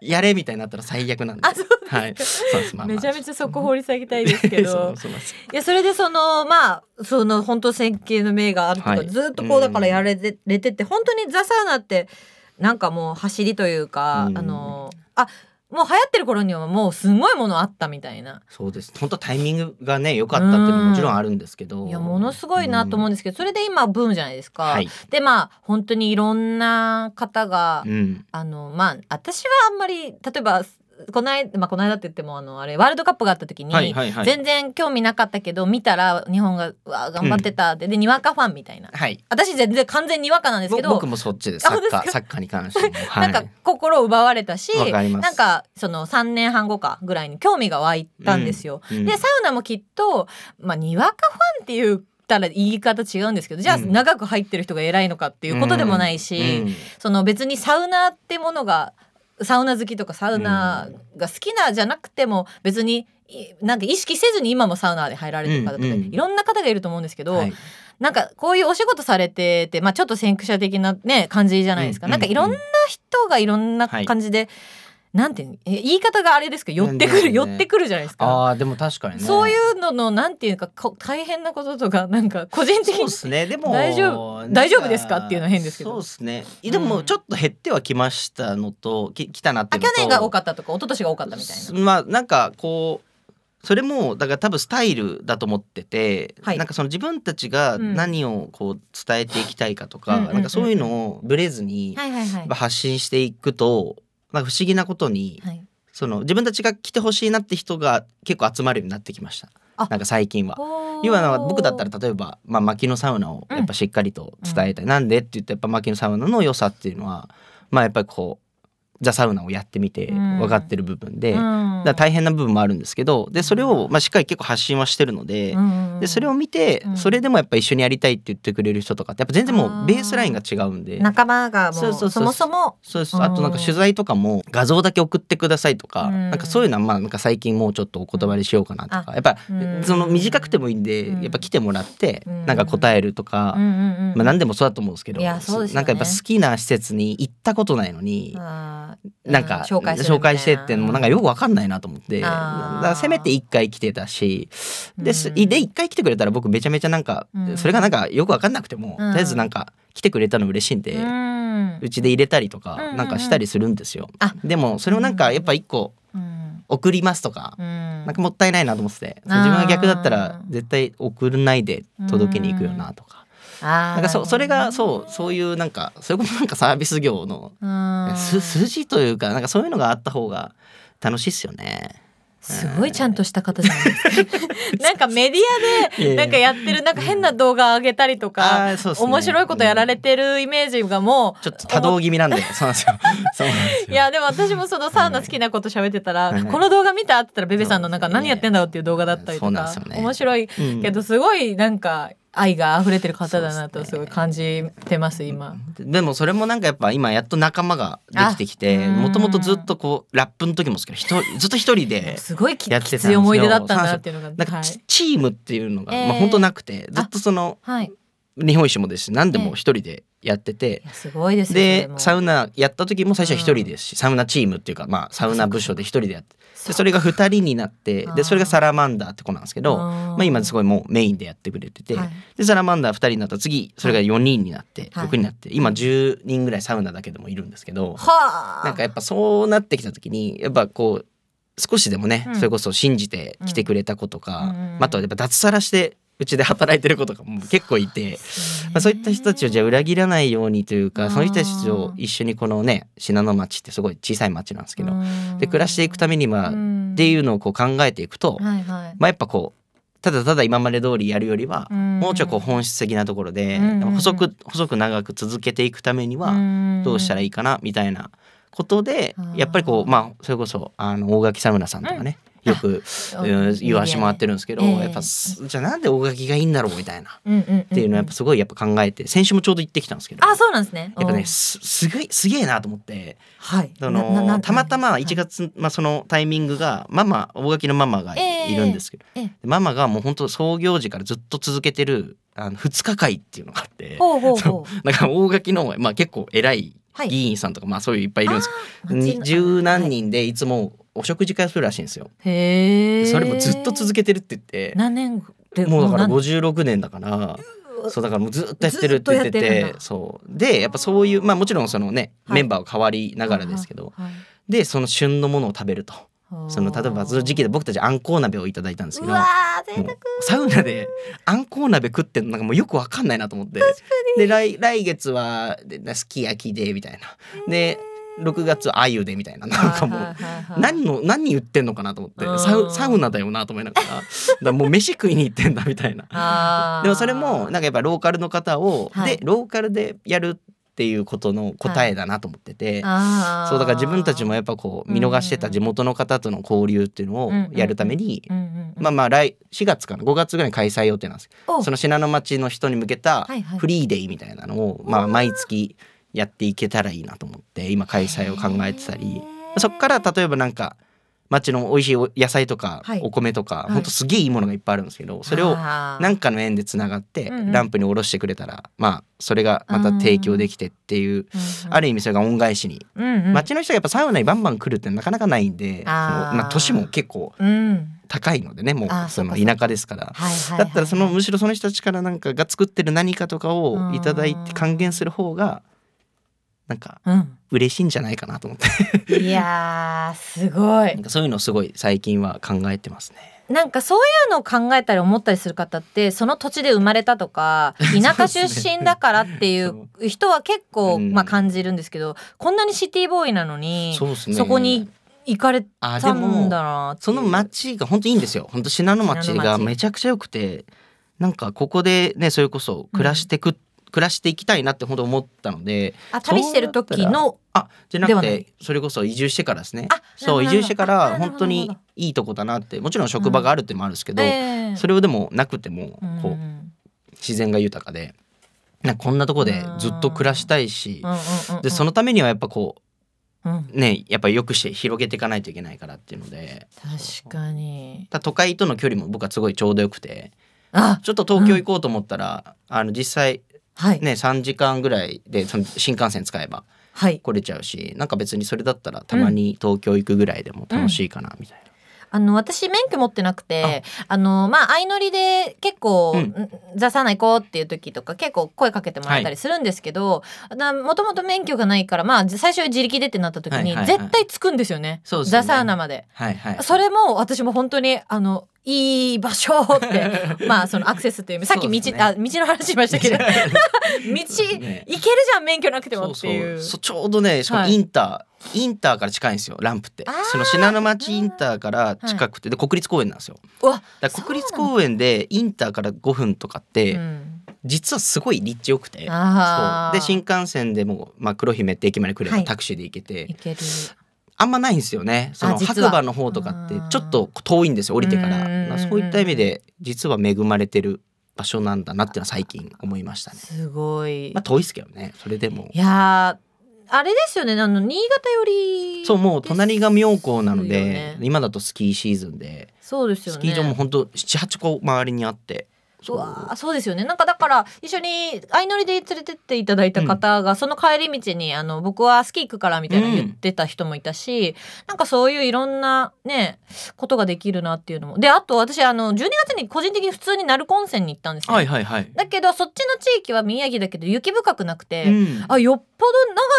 やれみたいになったら最悪なんで。あそうはい。そうです。まあまあ。めちゃめちゃそこ掘り下げたいですけそど。う そうなんですいやそれでそのまあその本当線形の銘があるとか、はい。ずっとこうだからやられて,、れてって本当にザ・サウナってなんかもう走りというか、うん。あのあもう流行ってる頃にはもうすごいものあったみたいな。そうです。本当タイミングがね良かったっていうのももちろんあるんですけど。いやものすごいなと思うんですけど、それで今ブームじゃないですか。はい。でまあ本当にいろんな方が、うん。あのまあ私はあんまり例えばこの間、まあ、この間って言ってもあのあれワールドカップがあった時に、はいはいはい。全然興味なかったけど見たら日本がうわ頑張ってたって、でにわかファンみたいな。はい。私全然完全にわかなんですけどぼ僕もそっちですサッカーサッカーに関しても。はないんか心を奪われたしわかります。なんかその3年半後かぐらいに興味が湧いたんですよ。うんでサウナもきっと、まあ、にわかファンって言ったら言い方違うんですけどじゃあうん。長く入ってる人が偉いのかっていうことでもないし、うん。その別にサウナってものがサウナ好きとかサウナが好きなじゃなくても別にいなんか意識せずに今もサウナで入られてる方とか、うんうんいろんな方がいると思うんですけど、はい。なんかこういうお仕事されてて、まあ、ちょっと先駆者的なね感じじゃないですか、うんなんかいろんな人がいろんな感じで、なんてい言い方があれですけど寄ってくる、ね寄ってくるじゃないですか。あーでも確かにね。そういうののなんていうかこ大変なこととかなんか個人的にそうですね。でも大丈夫大丈夫ですかっていうのは変ですけど。そうですね。でもちょっと減ってはきましたのとき来たなってあいうのと。去年が多かったとか一昨年が多かったみたいな。まあなんかこうそれもだから多分スタイルだと思ってて、はい。なんかその自分たちがうん。何をこう伝えていきたいかとか、うんうんうんなんかそういうのをブレずに発信していくと、なんか不思議なことに、はい。その自分たちが来てほしいなって人が結構集まるようになってきました。あ。なんか最近は。要は僕だったら例えば、まあ、薪のサウナをやっぱしっかりと伝えたい、なんでって言ってやっぱ薪のサウナの良さっていうのはまあやっぱりこうザ・サウナをやってみてうん。分かってる部分で、うん。大変な部分もあるんですけどでそれをまあしっかり結構発信はしてるので,、うんでそれを見て、うん。それでもやっぱ一緒にやりたいって言ってくれる人とかってやっぱ全然もうベースラインが違うんで。仲間がもそううそうそう。そもそも？そうですあとなんか取材とかも画像だけ送ってくださいとか、うん。なんかそういうのはまあなんか最近もうちょっとお断りしようかなとか、あやっぱうん。その短くてもいいんで、うん。やっぱ来てもらってうん。なんか答えるとか、まあ何でもそうだと思うんですけどね。なんかやっぱ好きな施設に行ったことないのに、なんか紹介紹介してってのもなんかよくわかんないなと思って、だせめて1回来てたし。です、うんで1回来てくれたら僕めちゃめちゃなんか、うん。それがなんかよくわかんなくても、うん。とりあえずなんか来てくれたの嬉しいんで。うちで入れたりとかなんかしたりするんですよ。あ。でもそれをなんかやっぱ一個うん。送りますとか、うん。なんかもったいないなと思ってて。自分が逆だったら絶対送らないで届けに行くよなとか、なんかそそれがなそうそういうなんかそれこそなんかサービス業の筋というかなんかそういうのがあった方が楽しいっすよね。すごいちゃんとした方じゃないですか。なんかメディアでなんかやってるなんか変な動画上げたりとか、面白いことやられてるイメージがもうちょっと多動気味なんで そうなんですよ。いやでも私もそのサウナ好きなこと喋ってたら、はい。この動画見たって言ったらベベさんのなんか何やってんだろうっていう動画だったりとか、面白いうん。けどすごいなんか愛が溢れてる方だなとすごい感じてます今。でもそれもなんかやっぱ今やっと仲間ができてきてもともとずっとこうラップの時もですけど ずっと一人ですごいきやってたんですよ思い出だったんだなっていうのがなんかチ,、はい、チームっていうのが、えー。まあ本当なくてずっとそのはい、日本一もですし何でも一人でやっててすごいですよでサウウナやった時も最初は一人ですし、サウナチームっていうかまあサウナ部署で一人でやってでそれが二人になってでそれがサラマンダーって子なんですけどまあ、今すごいもうメインでやってくれてて、はい。でサラマンダー2人になったら次それが4人になって、はい。6人になって今10人ぐらいサウナだけでもいるんですけど、はあ。なんかやっぱそうなってきた時にやっぱこう少しでもね、うん。それこそ信じて来てくれた子とか、あとはやっぱ脱サラしてうちで働いてる子とかも結構いて。まあ、そういった人たちをじゃあ裏切らないようにというかその人たちと一緒にこのね信濃町ってすごい小さい町なんですけどで暮らしていくためにはっていうのをこう考えていくと、はいはい。まあ、やっぱこうただただ今まで通りやるよりは、うん。もうちょいこう本質的なところで、うん。細く細く長く続けていくためにはどうしたらいいかなみたいなことで、うんやっぱりこうまあそれこそあの大垣サウナさんとかね、よく、うん。言わしてもらってるんですけど、ええやっぱすじゃあなんで大垣がいいんだろうみたいな、っていうのをやっぱすごいやっぱ考えて先週もちょうど行ってきたんですけど。あそうなんですね。やっぱうんねすすごいすげえなと思って。はい。そなななの？たまたまはい。1月、まあ、そのタイミングがママ大垣のママがいるんですけど、ええ。ママがもう本当創業時からずっと続けてるあの2日会っていうのがあって。ほうほうほ そう。うなんか大垣の、まあ、結構偉いはい。議員さんとか、まあそういういっぱいいるんですけど。十何人でいつもお食事会をするらしいんですよ。へそれもずっと続けてるって言って。何年でもうだから何？56年だから。そうだからもうずっとやってるって言って。てそう。でやっぱそういうまあもちろんそのね、はい。メンバーは変わりながらですけど、はいでその旬のものを食べると。その例えばその時期で僕たちあんこう鍋をいただいたんですけど。サウナであんこう鍋食ってんのなんかもうよくわかんないなと思って。で来来月はですき焼きでみたいな。で6月はあゆでみたいななんかもうはいはい。はいはい何の何言ってんのかなと思ってうん。サウサウナだよなと思いながらだもう飯食いに行ってんだみたいな。でもそれもなんかやっぱローカルの方を、はい。でローカルでやるっていうことの答えだなと思ってて、あー。そうだから自分たちもやっぱこう見逃してた地元の方との交流っていうのをやるために、うんうんうんまあまあ来4月かな5月ぐらいに開催予定なんです。お。その信濃町の人に向けたはいはい。フリーデイみたいなのを、まあ毎月やっていけたらいいなと思って今開催を考えてたりそっから例えばなんか町の美味しいお野菜とかはい。お米とか、い。ほんとすげえいいものがいっぱいあるんですけどそれをあー。なんかの縁でつながってランプに下ろしてくれたらまあそれがまた提供できてっていうある意味それが恩返しに町の人がやっぱサウナにバンバン来るってなかなかないんでまあ年も結構うん。高いのでねもうその田舎ですから。だったらそのむしろその人たちからなんかが作ってる何かとかをいただいて還元する方がなんかうん。嬉しいんじゃないかなと思って。いやーすごい。なんかそういうのをすごい最近は考えてますね。なんかそういうのを考えたり思ったりする方ってその土地で生まれたとか 田舎出身だからっていう人は結構、うん。まあ、感じるんですけどこんなにシティボーイなのにそそこに行かれたんもだなその町が本当いいんですよ。本当信濃町がめちゃくちゃ良くてなんかここでねそれこそ暮らしてく、暮らしていきたいなって本当思ったのであ旅してる時のあじゃなくてそれこそ移住してからですね。あそう移住してから本当にいいとこだなってもちろん職場があるってのもあるんですけど、ええ。それをでもなくてもうん。こう自然が豊かでなこんなとこでずっと暮らしたいしうんうんうんうん。でそのためにはやっぱこうん。うねやっぱりよくして広げていかないといけないからっていうので。確かに。だ都会との距離も僕はすごいちょうどよくてあちょっと東京行こうと思ったら、あの実際はい、ね3時間ぐらいでその新幹線使えばはい。来れちゃうしなんか別にそれだったらたまに東京行くぐらいでも楽しいかなみたいな。あの私免許持ってなくてあ。のまあ相乗りで結構、うん。んザサーナ行こうっていう時とか結構声かけてもらったりするんですけどもともと免許がないからまあ最初自力でってなった時に、はいはいはい。絶対着くんですよね。そうですよね。ザサーナまで。はいはい、それも私も本当にあのいい場所って まあそのアクセスっていうさっき道,、ねあ道の話しましたけど 道行けるねじゃん免許なくてもっていう。うそう。ちょうどねしかもはい。インター、インターから近いんですよランプって。その信濃町インターから近くて、で国立公園なんですよ。だ国立公園でインターから5分とかって、うん実はすごい立地良くて。で新幹線でも、まあ、黒姫って駅まで来れはい。ばタクシーで行けて、いけるあんまないんですよね。その白馬の方とかってちょっと遠いんですよ降りてから。そういった意味で実は恵まれてる場所なんだなっていうのは最近思いましたね。すごい、まあ遠いですけどねそれでも。いやーあれですよねあの新潟よりそうもう隣が妙高なので、ね今だとスキーシーズンで。そうですよね。スキー場もほんと78個周りにあってう。わーそうですよね。なんかだから一緒に相乗りで連れてっていただいた方が、その帰り道にあの僕はスキー行くからみたいな言ってた人もいたし、なんかそういういろんなねことができるなっていうのも。であと私あの12月に個人的に普通に鳴子温泉に行ったんですよ、はいはいはい、だけどそっちの地域は宮城だけど雪深くなくて、うん。あよっぽ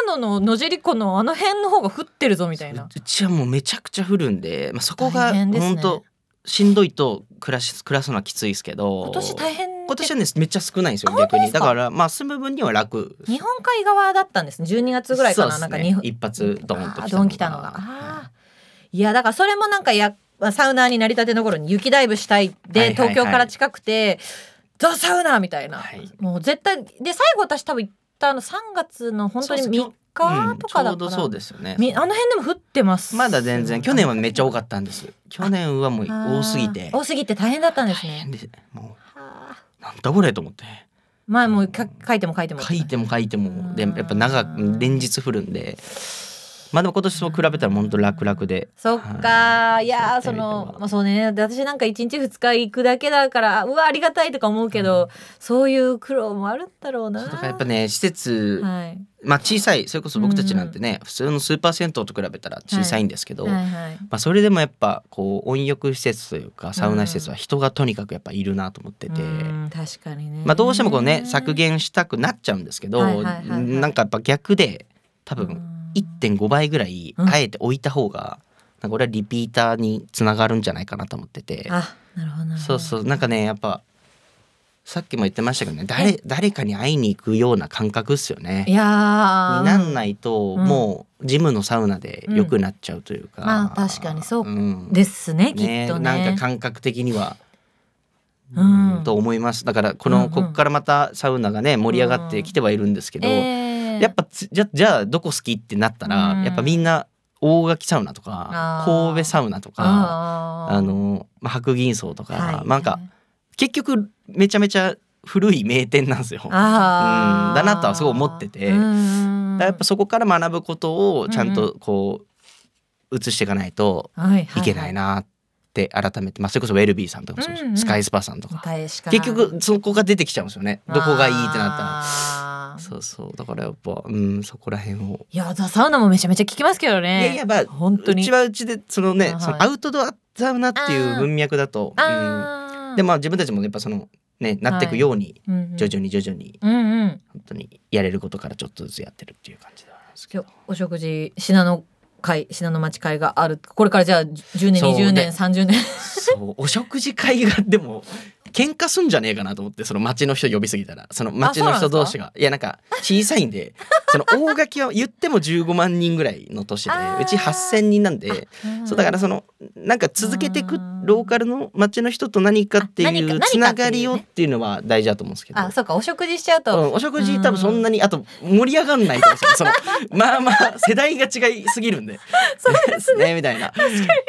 ど長野の野尻湖のあの辺の方が降ってるぞみたいな。うちはもうめちゃくちゃ降るんで、まあ、そこが本当しんどいと暮らし暮らすのはきついですけど。今年大変今年はねめっちゃ少ないんですよ逆に。だからまあ住む分には楽日本海側だったんですね。12月ぐらいかな,、ね。なんか一発ドーンとあードン来たのが。あー。いやだからそれもなんかやまあサウナーになりたての頃に雪ダイブしたい。で、はいはいはい。東京から近くてザ・サウナーみたいな、はい。もう絶対で最後私多分行ったの3月の本当に3そうそう日とかだから、うんちょうどそうですよね。みあの辺でも降ってます。まだ全然去年はめっちゃ多かったんです。去年はもう多すぎて。多すぎて大変だったんですね。大変でもはあ。うなんだこれと思って。まあもうか書いても書いても書いても書いてもでうん。やっぱ長く連日降るんで。まあでも今年と比べたら本当楽々で。そっか、い、やーそのまあそうね。で私なんか一日二日行くだけだからうわありがたいとか思うけど、そういう苦労もあるんだろうなやっぱね施設はいまあ小さいそれこそ僕たちなんてね、普通のスーパー銭湯と比べたら小さいんですけど、はいはい。まあ、それでもやっぱこう温浴施設というかサウナ施設は人がとにかくやっぱいるなと思ってて、うん確かにね。まあ、どうしてもこうね削減したくなっちゃうんですけど、はいはいはいはい。なんかやっぱ逆で多分うん。1.5倍ぐらいうん。あえて置いた方がなんか俺はリピーターにつながるんじゃないかなと思ってて。あなるほど。そうそうなんかねやっぱさっきも言ってましたけどね誰誰かに会いに行くような感覚っすよね。いやー。になんないと、うんもうジムのサウナで良くなっちゃうというか、まあ確かにそううん。ですねきっねとね。なんか感覚的には、うん。と思います。だからこの、うんうん。こっからまたサウナがね盛り上がってきてはいるんですけど、えー。やっぱつじゃじゃあどこ好きってなったら、うん。やっぱみんな大垣サウナとか神戸サウナとかあの、まあ、白銀荘とか、はい。なんか結局めちゃめちゃ古い名店なんですよ。うん。だなとはすごい思ってて。やっぱそこから学ぶことをちゃんとこう移していかないとはいはいけないなって改めて、まあ、それこそウェルビーさんとかもそうですうんうんスカイスパさんとか、結結局そこが出てきちゃうんですよね。どこがいいってなったら。らそうそう。だからやっぱうんそこら辺を。いやザサウナもめちゃめちゃ聞きますけどね。いやいやまあ本当に。うちはうちでそのね、はいそのアウトドアサウナっていう文脈だと、うん、でまあ自分たちもやっぱそのねなっていくようにうんうん。徐々に徐々にうんうん。本当にやれることからちょっとずつやってるっていう感じではあるんですけど。今日お食事信濃会信濃町会がある。これからじゃあ10年そう20年で30年。そうお食事会がでも喧嘩すんじゃねえかなと思ってその町の人呼びすぎたら。その町の人同士が。いやなんか小さいんで その大垣は言っても15万人ぐらいの都市でうち8,000人なんでそうだからそのなんか続けていくローカルの町の人と何かっていうつながりをっていうのは大事だと思うんですけど。あそうかお食事しちゃううとんお食事多分そんなにあと盛り上がんないと思うんですよ。そのまあまあ世代が違いすぎるんで。そうです ね。みたいな。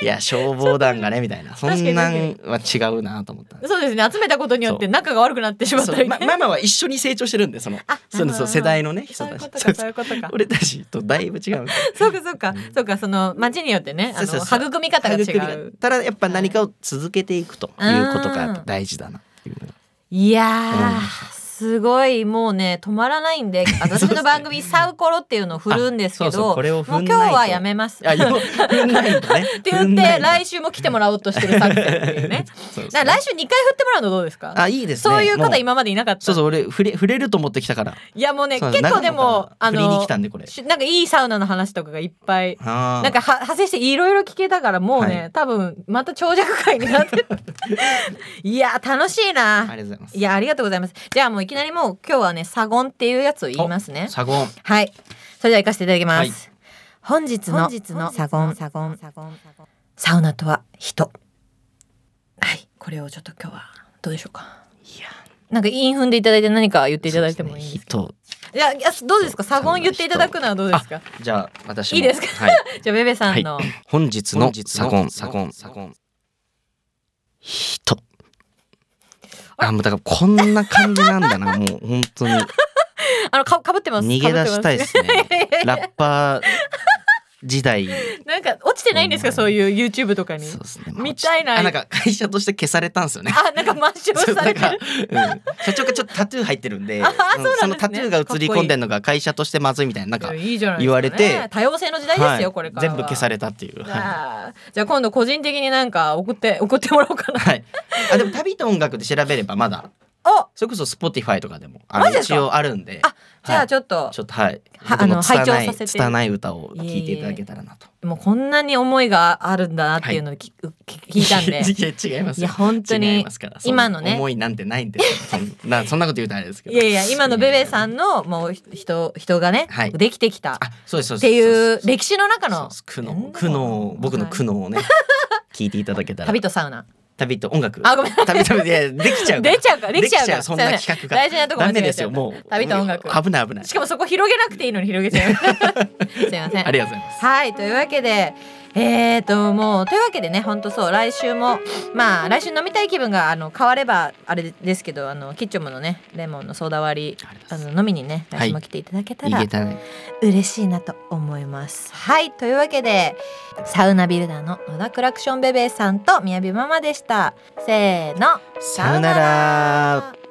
いや消防団がねみたいな。そんなんは違うなと思った。そうですね集めたことによって仲が悪くなってしまったりまママは一緒に成長してるんでそのあそのそう世代のね人たちそういうことか。俺たちとだいぶ違う。そうかそうか、うん。そうかその町によってねあの育み方が違う。ただやっぱ何かを続けていくということが大事だなっていうのが。いや思いまーすごいもうね止まらないんで 私の番組「サウコロ」っていうのを振るんですけどこれをもうん今日はやめます。あよ踏んないとねって言って来週も来てもらおうとしてる作戦っていうね。そうそうだから来週2回振ってもらうのどうですかあいいですねそういうも方今までいなかった。そうそう俺触れ触れると思ってきたからいやもうね結構でもあのなんかいいサウナの話とかがいっぱいなんかは派生していろいろ聞けたからもうね、はい多分また長尺会になってるいや楽しいあなりがとうございますいやありがとうございますじゃあもういきなりもう今日はねサゴンっていうやつを言いますね。サゴン。はい。それでは行かせていただきます、はい。本日のサゴン。サゴン。サウナとは人。はい。これをちょっと今日はどうでしょうか？いや。なんか韻踏んでいただいて何か言っていただいてもいいんですか人。いやいやどうですか？サゴン言っていただくのはどうですか？じゃあ私も。いいですか？はい。じゃあベベさんの、本日の本日のサゴン。サゴン。サゴン。人あもうだからこんな感じなんだな もう本当に。あのかかぶってます。逃げ出したいですね。ラッパー時代。なんか落ちてないんですか、うん。そういう YouTube とかに。そうですね。みたいな。あなんか会社として消されたんですよね。あなんか抹消されてる。うん、社長がちょっとタトゥー入ってるんでね。そのタトゥーが映り込んでるのが会社としてまずいみたいななんか言われて。多様性の時代ですよ、はい。これから。は全部消されたっていう、はい。じゃあ今度個人的になんか送って送ってもらおうかな。はい、あでも旅と音楽で調べればまだおそれこそ Spotify とかでもあマジですか？の一応あるんで。あじゃはい。あちょっと、ちょっとはい。はあの拝聴させて。拙い歌を聴いていただけたらなと。もうこんなに思いがあるんだなっていうのを聞,、聞いたんで。いや違います。いや本当に違いますから。そん今のね。思いなんてないんですよ。そんな そんなこと言うとあれですけど。いやいや今のベベさんのもうひ人人がね、はい。できてきた。っあそうですそうです。ていう歴史の中の。そうです。苦悩苦悩僕の苦悩をね 聞いていただけたら。旅とサウナ旅と音楽。あごめん。旅といやできちゃうから。出ちゃうからできちゃうから。そんな企画が。大事なとこ間違ですよもう。旅と音楽。危ない危ない。しかもそこ広げなくていいのに広げちゃう。すいません。ありがとうございます。はいというわけでえーともうというわけでねほんとそう来週もまあ来週飲みたい気分があの変わればあれですけどあのキッチョムのねレモンのソーダ割りあの飲みにね来週も来ていただけたら逃げたね嬉しいなと思います。はいというわけでサウナビルダーの野田クラクションベベさんとみやびママでした。せーのさよなら